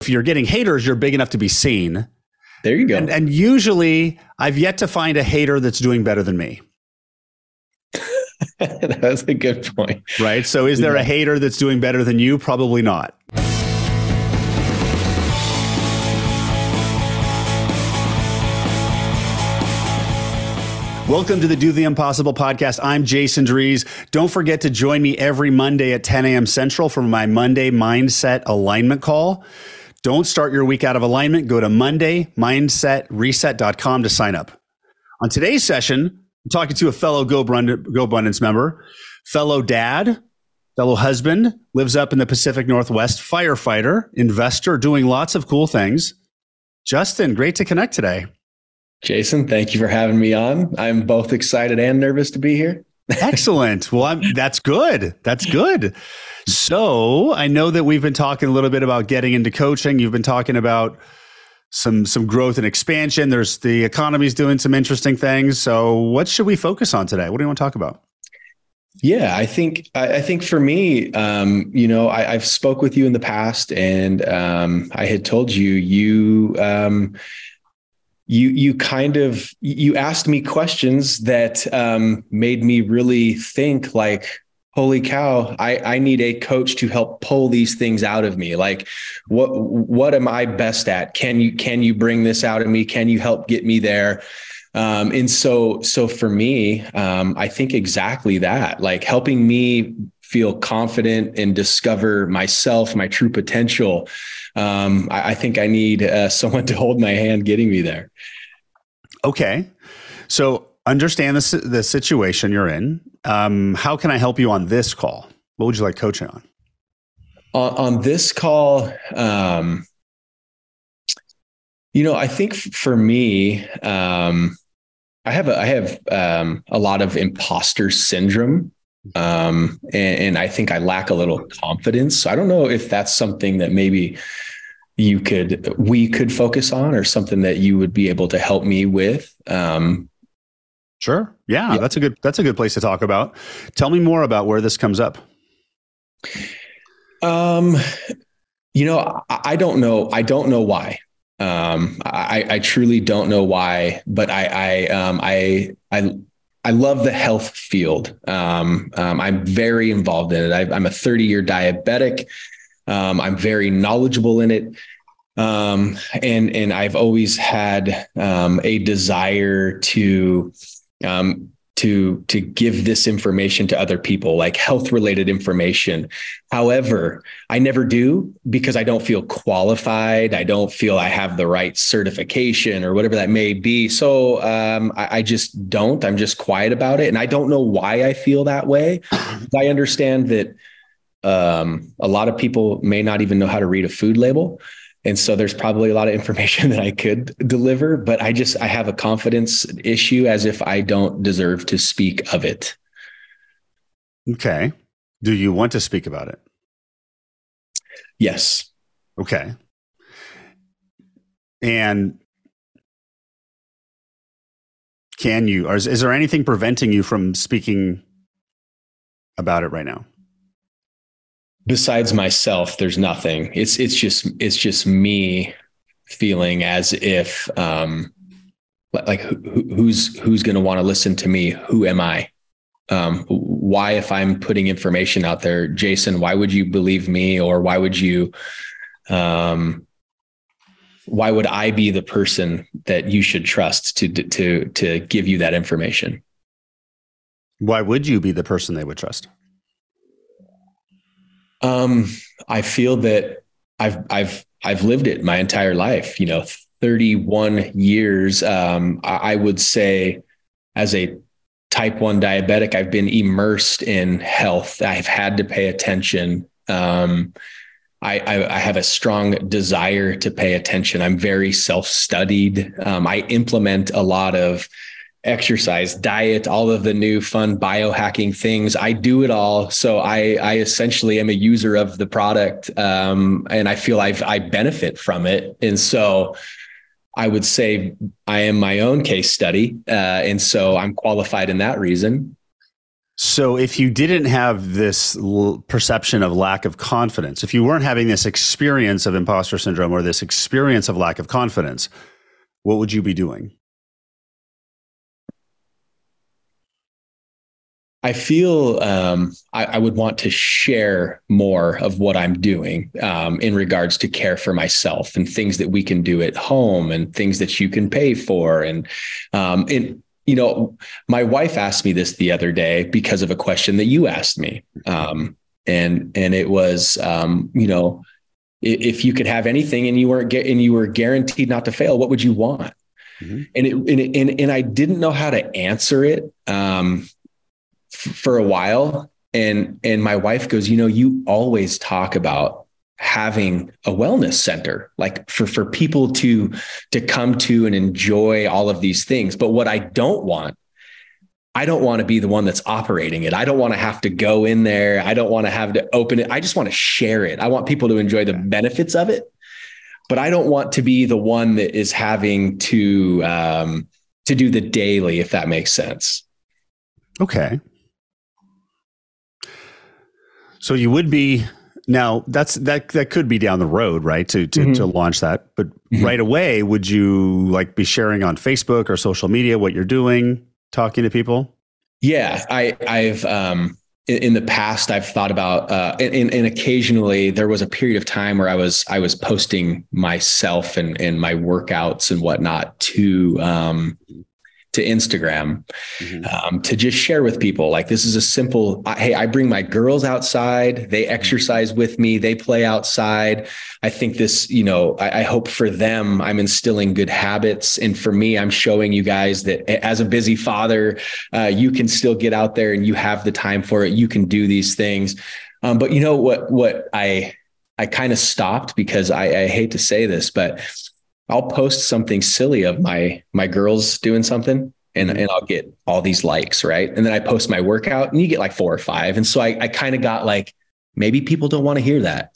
if you're getting haters, you're big enough to be seen. There you go. And, and usually, I've yet to find a hater that's doing better than me. that's a good point. Right. So, is there a hater that's doing better than you? Probably not. Welcome to the Do the Impossible podcast. I'm Jason Drees. Don't forget to join me every Monday at 10 a.m. Central for my Monday Mindset Alignment Call. Don't start your week out of alignment. Go to MondayMindsetReset.com to sign up. On today's session, I'm talking to a fellow Gobundance member, fellow dad, fellow husband, lives up in the Pacific Northwest, firefighter, investor, doing lots of cool things. Justin, great to connect today. Jason, thank you for having me on. I'm both excited and nervous to be here. Excellent. Well, I'm, that's good. That's good. So I know that we've been talking a little bit about getting into coaching. You've been talking about some some growth and expansion. There's the economy's doing some interesting things. So what should we focus on today? What do you want to talk about? Yeah, I think I, think for me, um, you know, I, have spoke with you in the past, and um, I had told you you um, you you kind of you asked me questions that um, made me really think like holy cow I, I need a coach to help pull these things out of me. Like what what am i best at? Can you can you bring this out of me? Can you help get me there? Um, and so so for me um, i think exactly that like helping me feel confident and discover myself my true potential um, I, I, think i need uh, someone to hold my hand getting me there okay so understand the, the situation you're in. Um, how can I help you on this call? What would you like coaching on? On, on this call, um, you know, I think for me, um, I have a, I have um, a lot of imposter syndrome, um, and, and I think I lack a little confidence. So I don't know if that's something that maybe you could we could focus on, or something that you would be able to help me with. Um, Sure. Yeah, yeah, that's a good that's a good place to talk about. Tell me more about where this comes up. Um, you know, I, I don't know. I don't know why. Um, I, I truly don't know why, but I, I, um, I, I, I love the health field. Um, um, I'm very involved in it. I, am a 30 year diabetic. Um, I'm very knowledgeable in it. Um, and, and I've always had, um, a desire to, um, to to give this information to other people like health related information. However i never do because i don't feel qualified. I don't feel i have the right certification or whatever that may be. So um, I, I, just don't. I'm just quiet about it. And i don't know why i feel that way. I understand that um, a lot of people may not even know how to read a food label and so there's probably a lot of information that I could deliver, but I just I have a confidence issue as if I don't deserve to speak of it. Okay. Do you want to speak about it? Yes. Okay. And can you, or is, is there anything preventing you from speaking about it right now? Besides myself there's nothing. It's it's just it's just me feeling as if um like who, who's who's going to want to listen to me? Who am i? Um why if i'm putting information out there jason why would you believe me? Or why would you um why would i be the person that you should trust to to to give you that information? Why would you be the person they would trust um, I feel that I've I've I've lived it my entire life. You know, 31 years. Um, I, I would say, as a type one diabetic, I've been immersed in health. I've had to pay attention. Um, I, I, I, have a strong desire to pay attention. I'm very self studied. Um, I implement a lot of exercise, diet, all of the new fun biohacking things. I do it all. So I, I essentially am a user of the product. Um, and I feel I've, I benefit from it. And so I would say I am my own case study. Uh, and so I'm qualified in that reason. So, if you didn't have this l- perception of lack of confidence, if you weren't having this experience of imposter syndrome or this experience of lack of confidence, what would you be doing? I feel um, I, I, would want to share more of what I'm doing um, in regards to care for myself and things that we can do at home and things that you can pay for. And, um, and you know, my wife asked me this the other day because of a question that you asked me. Um, and, and it was, um, you know, if you could have anything and you weren't get, and you were guaranteed not to fail, what would you want? Mm-hmm. And, it, and, and, and I didn't know how to answer it um, for a while. And, and my wife goes, you know, you always talk about having a wellness center like for for people to to come to and enjoy all of these things. But what i don't want i don't want to be the one that's operating it. I don't want to have to go in there. I don't want to have to open it. I just want to share it. I want people to enjoy the benefits of it. But i don't want to be the one that is having to um to do the daily if that makes sense. Okay so you would be now that's that that could be down the road, right? To to, mm-hmm. to launch that, but mm-hmm. right away, would you like be sharing on Facebook or social media what you're doing, talking to people? Yeah, I I've um in, the past I've thought about uh and, and occasionally there was a period of time where I was I was posting myself and and my workouts and whatnot to um to Instagram mm-hmm. um, to just share with people. Like this is a simple. hey, I bring my girls outside. They mm-hmm. exercise with me. They play outside. I think this. You know, I, I hope for them, I'm instilling good habits, and for me, I'm showing you guys that as a busy father, uh, you can still get out there and you have the time for it. You can do these things. Um, but you know what? What I I kind of stopped because I, I hate to say this, but I'll post something silly of my my girls doing something and, mm-hmm. and I'll get all these likes, right? And then I post my workout and you get like four or five. And so I, I kind of got like, maybe people don't want to hear that.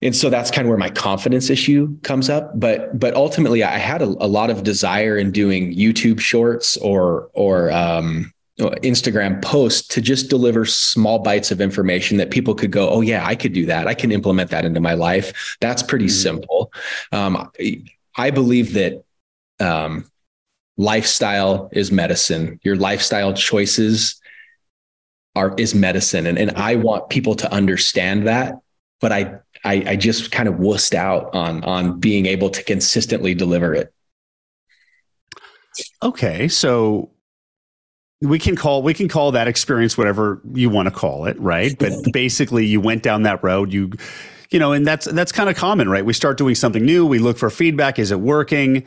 And so that's kind of where my confidence issue comes up. But but ultimately I had a, a lot of desire in doing YouTube shorts or or um, Instagram post to just deliver small bites of information that people could go, oh yeah, I could do that. I can implement that into my life. That's pretty mm-hmm. simple. Um, I believe that um, lifestyle is medicine. Your lifestyle choices are is medicine, and and I want people to understand that. But I I, I just kind of wussed out on on being able to consistently deliver it. Okay, so we can call we can call that experience whatever you want to call it right? But basically you went down that road you you know and that's that's kind of common right? We start doing something new we look for feedback is it working?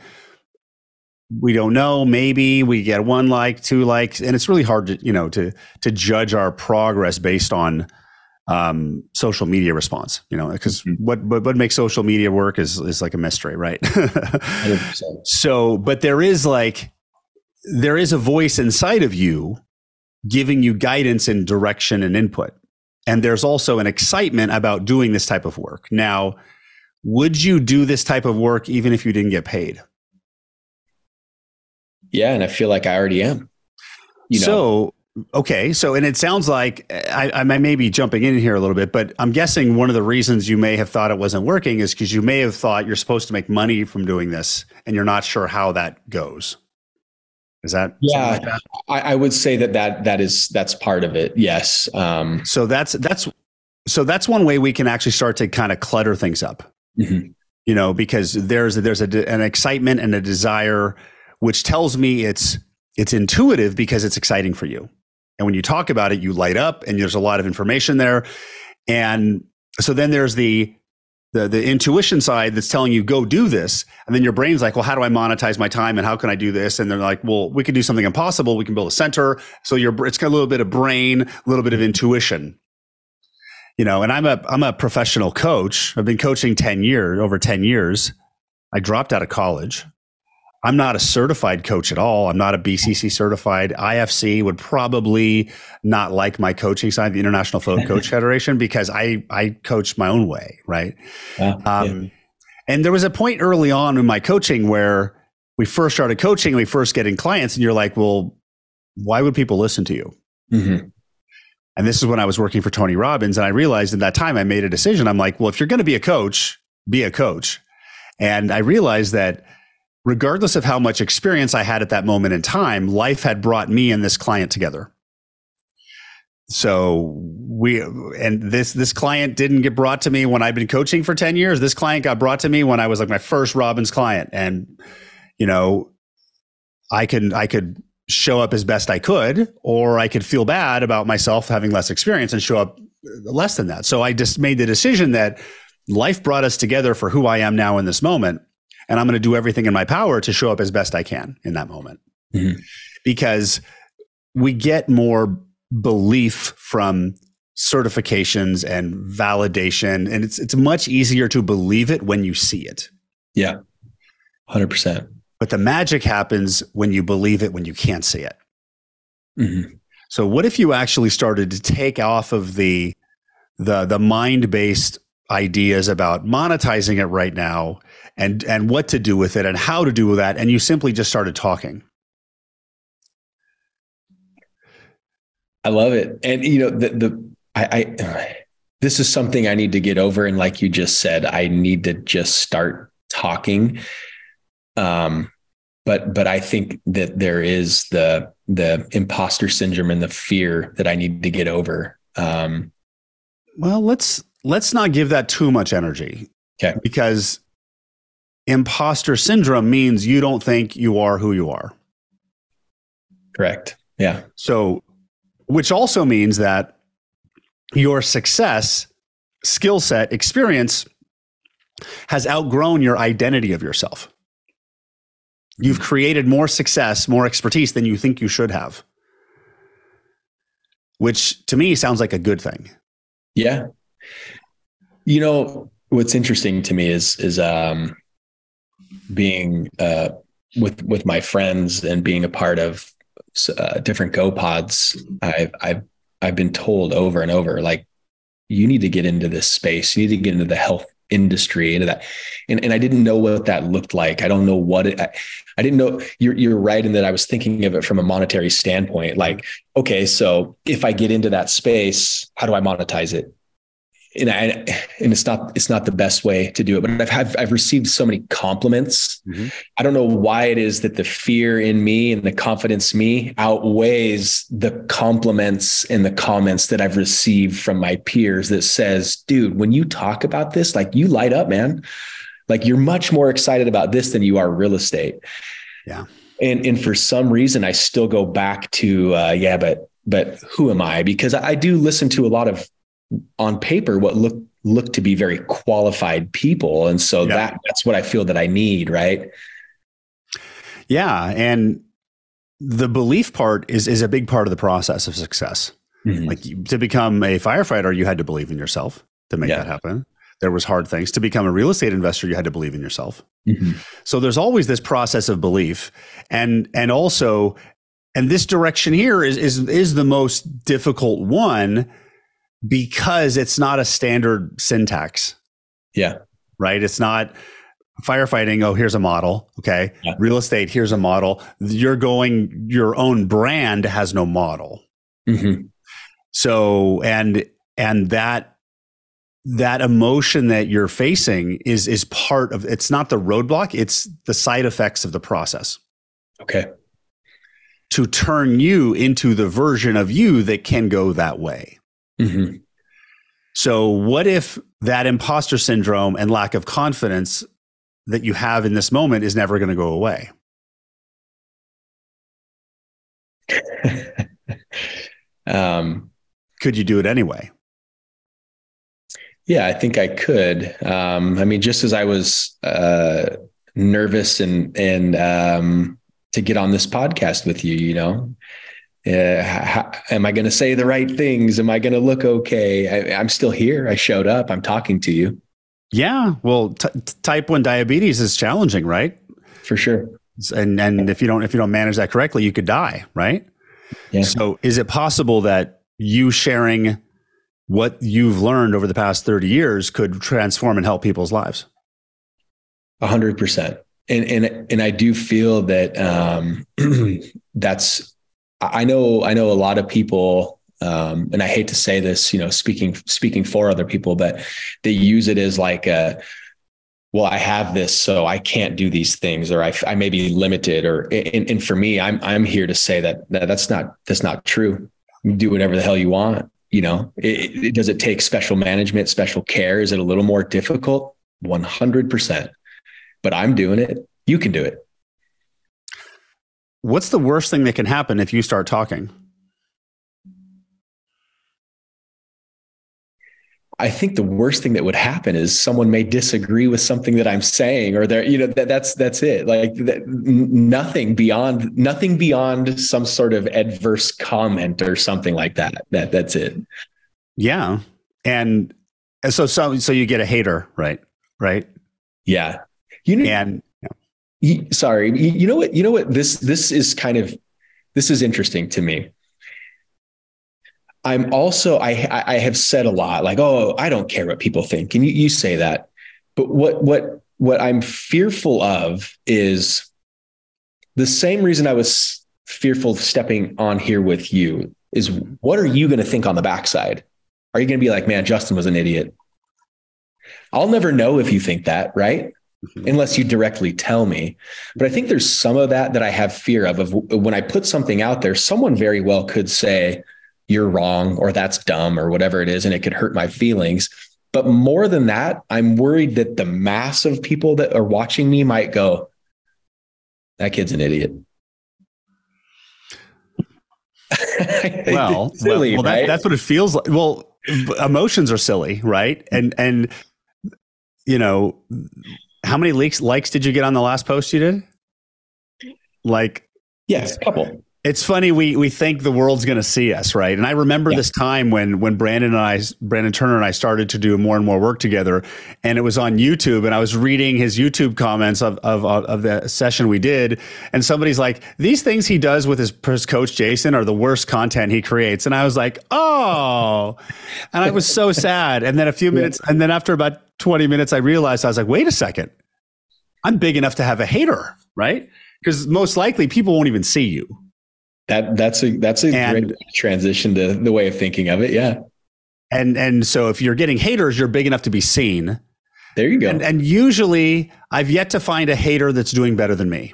We don't know maybe we get one like two likes and it's really hard to you know to to judge our progress based on um, social media response you know because mm-hmm. what, what what makes social media work is is like a mystery right? So but there is like there is a voice inside of you giving you guidance and direction and input. And there's also an excitement about doing this type of work. Now, would you do this type of work even if you didn't get paid? Yeah, and I feel like I already am. You know? So, okay. So, and it sounds like I, I may be jumping in here a little bit, but I'm guessing one of the reasons you may have thought it wasn't working is because you may have thought you're supposed to make money from doing this and you're not sure how that goes. Is that yeah? Like that? I, I, would say that that that is that's part of it. Yes. Um, so that's that's so that's one way we can actually start to kind of clutter things up. Mm-hmm. You know, because there's there's a, an excitement and a desire, which tells me it's it's intuitive because it's exciting for you. And when you talk about it, you light up, and there's a lot of information there. And so then there's the the the intuition side that's telling you go do this. And then your brain's like well how do i monetize my time and how can i do this? And they're like well we can do something impossible. We can build a center. So your it's got a little bit of brain a little bit of intuition. You know and i'm a i'm a professional coach. I've been coaching 10 years over 10 years. I dropped out of college I'm not a certified coach at all. I'm not a BCC certified. IFC would probably not like my coaching side, the International Float Coach Federation, because I I coach my own way, right? Um, yeah. And there was a point early on in my coaching where we first started coaching, we first getting clients, and you're like, well, why would people listen to you? Mm-hmm. And this is when I was working for Tony Robbins. And I realized in that time I made a decision. I'm like, well, if you're going to be a coach, be a coach. And I realized that regardless of how much experience I had at that moment in time, life had brought me and this client together. So we and this this client didn't get brought to me when I'd been coaching for 10 years. This client got brought to me when I was like my first Robbins client. And you know, I can I could show up as best I could, or I could feel bad about myself having less experience and show up less than that. So I just made the decision that life brought us together for who I am now in this moment. And I'm going to do everything in my power to show up as best I can in that moment. Mm-hmm. Because we get more belief from certifications and validation. And it's, it's much easier to believe it when you see it. Yeah. 100%. But the magic happens when you believe it when you can't see it. Mm-hmm. So what if you actually started to take off of the the the mind-based ideas about monetizing it right now and and what to do with it and how to do with that and you simply just started talking i love it and you know the the I, I this is something i need to get over and like you just said i need to just start talking um but but I think that there is the the imposter syndrome and the fear that I need to get over. Um, well, let's let's not give that too much energy. Okay. Because imposter syndrome means you don't think you are who you are. Correct. Yeah. So, which also means that your success, skill set, experience has outgrown your identity of yourself. You've created more success, more expertise than you think you should have, which to me sounds like a good thing. Yeah. You know, what's interesting to me is, is, um, being, uh, with, with my friends and being a part of uh, different go pods, I've, I've, I've been told over and over, like, you need to get into this space. You need to get into the health industry into that. And, and i didn't know what that looked like. I don't know what it I, I, didn't know you're, you're right in that i was thinking of it from a monetary standpoint like okay so if i get into that space how do i monetize it and I, and it's not it's not the best way to do it. But I've have, I've received so many compliments. Mm-hmm. I don't know why it is that the fear in me and the confidence me outweighs the compliments and the comments that I've received from my peers that says, "Dude, when you talk about this, like you light up, man. Like you're much more excited about this than you are real estate." Yeah. And and for some reason, I still go back to uh, yeah, but but who am I? Because I do listen to a lot of on paper what look look to be very qualified people and so yeah. that that's what i feel that i need right yeah and the belief part is is a big part of the process of success mm-hmm. like to become a firefighter you had to believe in yourself to make yeah. that happen there was hard things to become a real estate investor you had to believe in yourself mm-hmm. so there's always this process of belief and and also and this direction here is is is the most difficult one because it's not a standard syntax. Yeah. Right. It's not firefighting. Oh, here's a model. Okay. Yeah. Real estate. Here's a model. You're going, your own brand has no model. Mm-hmm. So, and, and that, that emotion that you're facing is, is part of, it's not the roadblock. It's the side effects of the process. Okay. To turn you into the version of you that can go that way. Mm-hmm. So, what if that imposter syndrome and lack of confidence that you have in this moment is never going to go away? um, could you do it anyway? Yeah, I think I could. Um, I mean, just as I was uh, nervous and and um, to get on this podcast with you, you know, uh, how, am I going to say the right things? Am I going to look okay? I, am still here. I showed up. I'm talking to you. Yeah. Well, t- type one diabetes is challenging, right? For sure. And and if you don't if you don't manage that correctly, you could die, right? Yeah. So, is it possible that you sharing what you've learned over the past 30 years could transform and help people's lives? A hundred percent. And and and I do feel that um, that's I know I know a lot of people um, and I hate to say this, you know, speaking speaking for other people, but they use it as like a, well, I have this, so I can't do these things, or I, I may be limited, or and, and for me, I'm I'm here to say that, that that's not that's not true. Do whatever the hell you want. You know, it, it, does it take special management, special care? Is it a little more difficult? One hundred percent. But I'm doing it. You can do it. What's the worst thing that can happen if you start talking? I think the worst thing that would happen is someone may disagree with something that I'm saying, or there, you know, that, that's that's it. Like that, nothing beyond nothing beyond some sort of adverse comment or something like that. That that's it. Yeah, and so so so you get a hater, right? Right. Yeah. You know, and sorry, you, know what? You know what? This this is kind of this is interesting to me I'm also I I have said a lot like oh I don't care what people think and you you say that but what what what I'm fearful of is the same reason I was fearful of stepping on here with you is what are you going to think on the backside are you going to be like man Justin was an idiot I'll never know if you think that right. Mm-hmm. unless you directly tell me. But I think there's some of that that I have fear of of when I put something out there someone very well could say you're wrong or that's dumb or whatever it is and it could hurt my feelings. But more than that i'm worried that the mass of people that are watching me might go that kid's an idiot. Well, silly, well, well right? that, that's what it feels like. Well emotions are silly right? And and you know how many leaks likes did you get on the last post you did like yes a couple it's funny we we think the world's going to see us, right? And I remember yeah. this time when when Brandon and I, Brandon Turner and I, started to do more and more work together, and it was on YouTube, and I was reading his YouTube comments of of of the session we did, and somebody's like, "These things he does with his, his coach Jason are the worst content he creates," and I was like, "Oh," and I was so sad. And then a few minutes, and then after about twenty minutes, I realized I was like, "Wait a second, I'm big enough to have a hater, right?" Because most likely people won't even see you that that's a that's a and, great transition to the way of thinking of it. Yeah. And and so if you're getting haters, you're big enough to be seen. There you go. And, and usually, I've yet to find a hater that's doing better than me.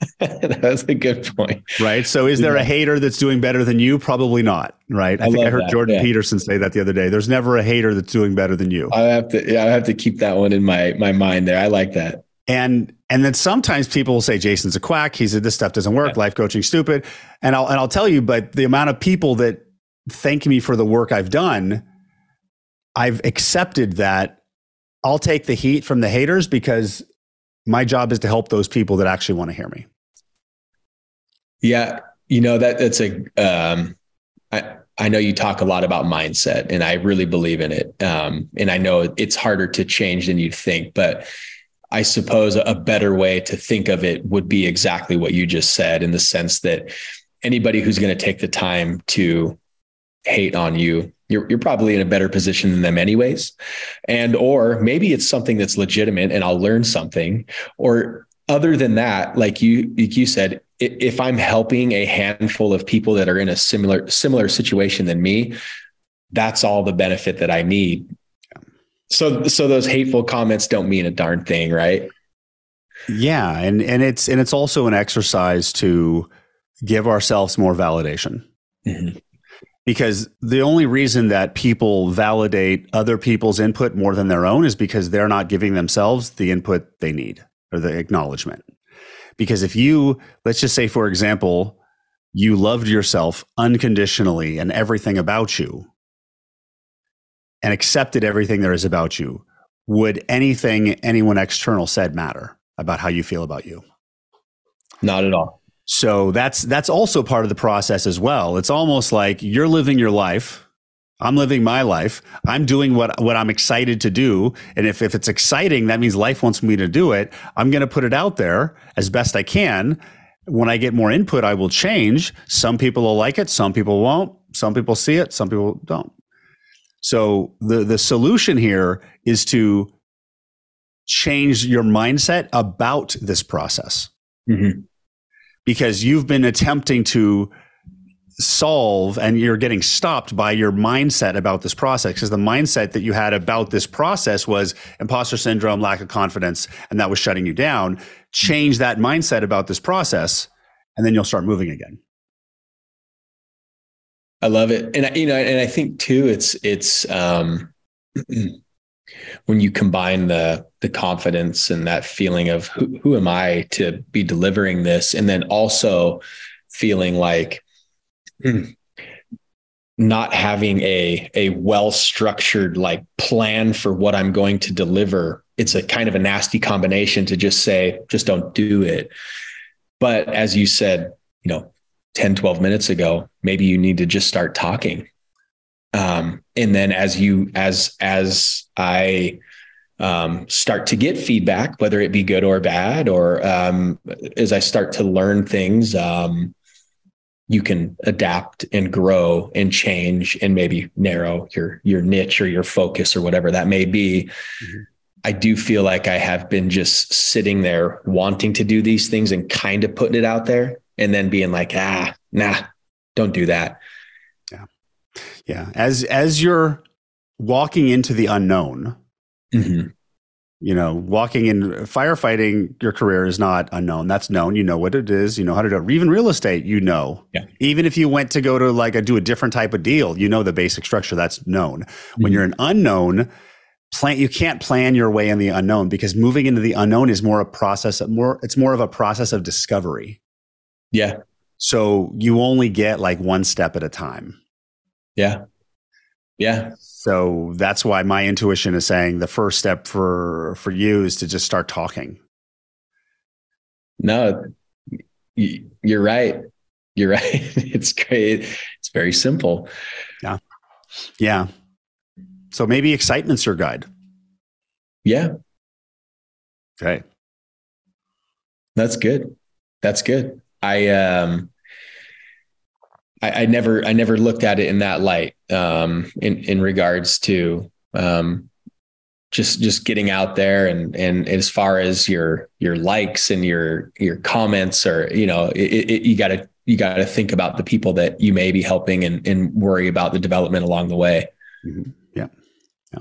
that's a good point. Right. So, is there yeah. a hater that's doing better than you? Probably not. Right. I, I think I heard that. Jordan yeah. Peterson say that the other day. There's never a hater that's doing better than you. I have to. Yeah, I have to keep that one in my my mind. There, I like that. And and then sometimes people will say Jason's a quack. He said this stuff doesn't work. Life coaching stupid. And I'll and I'll tell you, but the amount of people that thank me for the work I've done, I've accepted that I'll take the heat from the haters because my job is to help those people that actually want to hear me. Yeah, you know that that's a. Um, I I know you talk a lot about mindset, and I really believe in it. Um, and I know it's harder to change than you'd think, but I suppose a better way to think of it would be exactly what you just said in the sense that anybody who's going to take the time to hate on you you're, you're probably in a better position than them anyways and or maybe it's something that's legitimate and i'll learn something or other than that like you like you said if i'm helping a handful of people that are in a similar similar situation than me that's all the benefit that i need so so those hateful comments don't mean a darn thing, right? Yeah, and and it's and it's also an exercise to give ourselves more validation. Mm-hmm. Because the only reason that people validate other people's input more than their own is because they're not giving themselves the input they need or the acknowledgement. Because if you, let's just say, for example, you loved yourself unconditionally and everything about you, and accepted everything there is about you, would anything anyone external said matter about how you feel about you? Not at all. So that's that's also part of the process as well. It's almost like you're living your life. I'm living my life. I'm doing what what I'm excited to do. And if, if it's exciting, that means life wants me to do it. I'm going to put it out there as best I can. When I get more input, I will change. Some people will like it, some people won't. Some people see it, some people don't. So the the solution here is to change your mindset about this process. Mm-hmm. because you've been attempting to solve and you're getting stopped by your mindset about this process because the mindset that you had about this process was imposter syndrome lack of confidence and that was shutting you down. Change that mindset about this process and then you'll start moving again. I love it. And you know and i think too it's it's um when you combine the the confidence and that feeling of who, who am i to be delivering this and then also feeling like not having a a well structured like plan for what I'm going to deliver it's a kind of a nasty combination to just say just don't do it. But as you said you know 10 12 minutes ago maybe you need to just start talking. Um, and then as you as as I um, start to get feedback whether it be good or bad or um, as I start to learn things um, you can adapt and grow and change and maybe narrow your your niche or your focus or whatever that may be. Mm-hmm. i do feel like i have been just sitting there wanting to do these things and kind of putting it out there and then being like ah nah don't do that. Yeah. Yeah. As as you're walking into the unknown mm-hmm you know, walking in firefighting, your career is not unknown. That's known. You know what it is. You know how to do it. Even real estate, you know. Yeah. Even if you went to go to like a do a different type of deal, you know the basic structure. That's known. Mm-hmm. When you're an unknown, plan you can't plan your way in the unknown because moving into the unknown is more a process of more. It's more of a process of discovery. Yeah. So you only get like one step at a time. Yeah. Yeah. So that's why my intuition is saying the first step for for you is to just start talking. No, you're right. You're right. It's great. It's very simple. Yeah. Yeah. So maybe excitement's your guide. Yeah. Okay. That's good. That's good. I um I, I, never I never looked at it in that light um, in in regards to um, just just getting out there and and as far as your your likes and your your comments or you know it, it, you got to you got to think about the people that you may be helping and and worry about the development along the way. Mm-hmm. Yeah, yeah.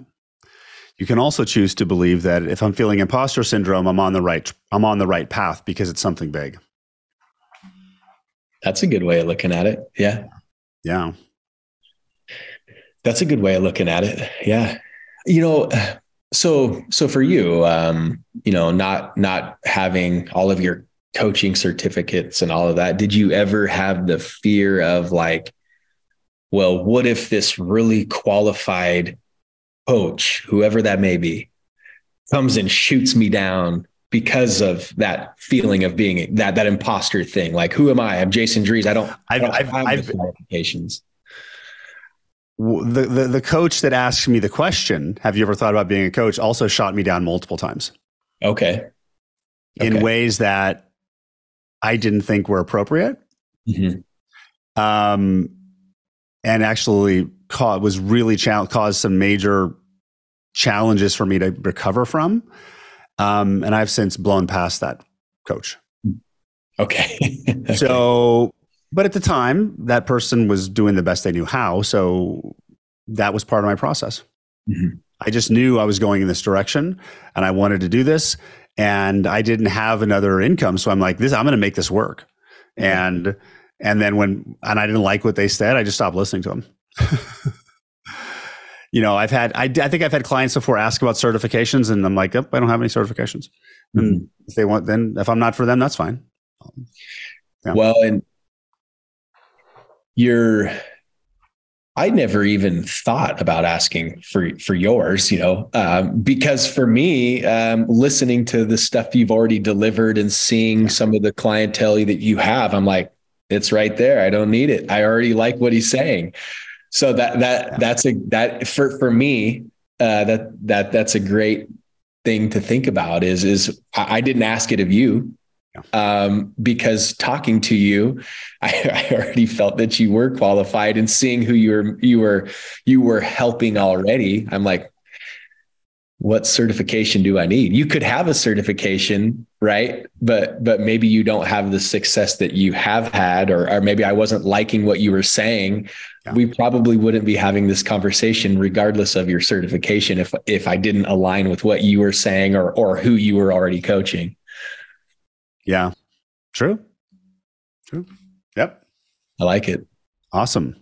You can also choose to believe that if I'm feeling imposter syndrome, I'm on the right I'm on the right path because it's something big. That's a good way of looking at it. Yeah. Yeah. That's a good way of looking at it. Yeah. You know, so so for you, um, you know, not not having all of your coaching certificates and all of that, did you ever have the fear of like, well, what if this really qualified coach, whoever that may be, comes and shoots me down because of that feeling of being that that imposter thing. Like, who am I? I'm Jason Drees. I don't. I've, I don't I've, have I've, qualifications. The, the the coach that asked me the question, "Have you ever thought about being a coach?" also shot me down multiple times. Okay. In okay. ways that I didn't think were appropriate. Mm-hmm. Um, and actually caused, was really cha- caused some major challenges for me to recover from. Um, and I've since blown past that coach. Okay. okay. So, but at the time, that person was doing the best they knew how. So that was part of my process. Mm-hmm. I just knew I was going in this direction and I wanted to do this. And I didn't have another income. So I'm like, this, I'm going to make this work. Mm-hmm. And, and then when, and I didn't like what they said, I just stopped listening to them. you know, I've had, I, I think I've had clients before ask about certifications and I'm like, oh, I don't have any certifications. Mm-hmm. And if they want, then if I'm not for them, that's fine. Yeah. Well, and you're, I never even thought about asking for for yours, you know, um, because for me, um, listening to the stuff you've already delivered and seeing some of the clientele that you have, I'm like, it's right there. I don't need it. I already like what he's saying. So that that yeah. that's a that for for me uh, that that that's a great thing to think about. Is is I didn't ask it of you um, because talking to you, I, I, already felt that you were qualified, and seeing who you were you were you were helping already, I'm like, what certification do I need? You could have a certification, right? But but maybe you don't have the success that you have had, or, or maybe I wasn't liking what you were saying. Yeah. We probably wouldn't be having this conversation regardless of your certification if if I didn't align with what you were saying or or who you were already coaching. Yeah. True. True. Yep. I like it. Awesome.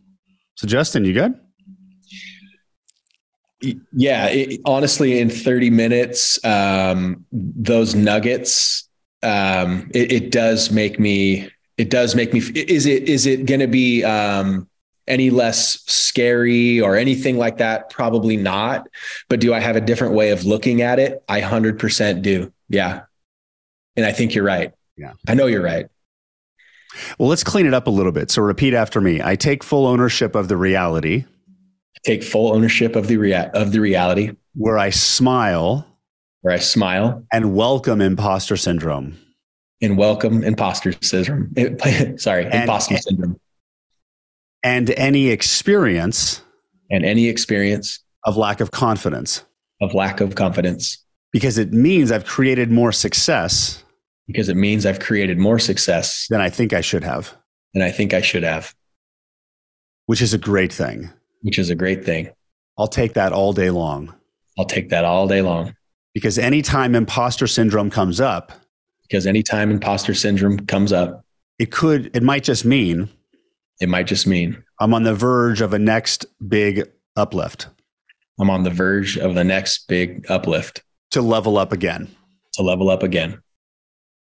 So Justin, you good? Yeah, it, honestly, in 30 minutes, um, those nuggets, um, it, it, does make me, it does make me, is it, is it going to be, um, any less scary or anything like that? Probably not. But do I have a different way of looking at it? I 100% do. Yeah. And I think you're right. Yeah. I know you're right. Well, let's clean it up a little bit. So repeat after me. I take full ownership of the reality take full ownership of the rea- of the reality. Where I smile. Where I smile. And welcome imposter syndrome. And welcome imposter syndrome. Sorry and, imposter and, syndrome. and any experience and any experience of lack of confidence. of lack of confidence. Because it means I've created more success because it means I've created more success than I think I should have. than I think I should have. Which is a great thing which is a great thing. I'll take that all day long. I'll take that all day long. Because anytime imposter syndrome comes up, because anytime imposter syndrome comes up, it could, it might just mean, it might just mean I'm on the verge of a next big uplift. I'm on the verge of the next big uplift to level up again. To level up again,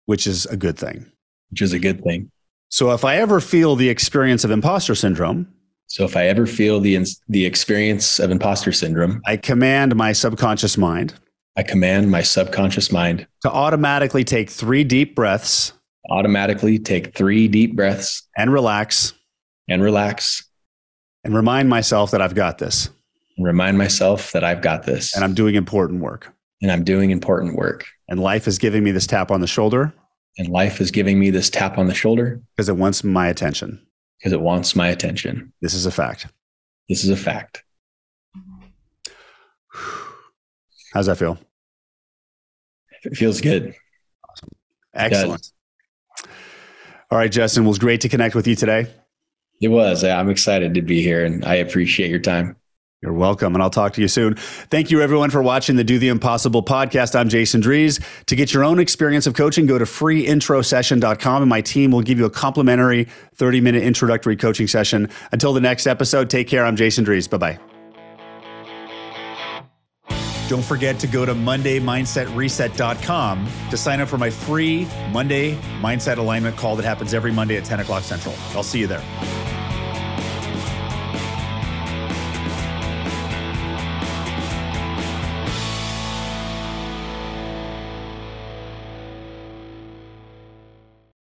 which is a good thing. Which is a good thing. So if I ever feel the experience of imposter syndrome, so if I ever feel the the experience of imposter syndrome, I command my subconscious mind. I command my subconscious mind to automatically take 3 deep breaths, automatically take 3 deep breaths and relax and relax and remind myself that I've got this. And remind myself that I've got this. And I'm doing important work. And I'm doing important work. And life is giving me this tap on the shoulder. And life is giving me this tap on the shoulder because it wants my attention because it wants my attention. This is a fact. This is a fact. How's that feel? It feels good. Awesome. Excellent. All right, Justin, it was great to connect with you today. It was. I'm excited to be here and I appreciate your time. You're welcome, and I'll talk to you soon. Thank you, everyone, for watching the Do the Impossible podcast. I'm Jason Drees. To get your own experience of coaching, go to freeintrosession.com, and my team will give you a complimentary 30 minute introductory coaching session. Until the next episode, take care. I'm Jason Drees. Bye bye. Don't forget to go to MondayMindsetReset.com to sign up for my free Monday Mindset Alignment call that happens every Monday at 10 o'clock Central. I'll see you there.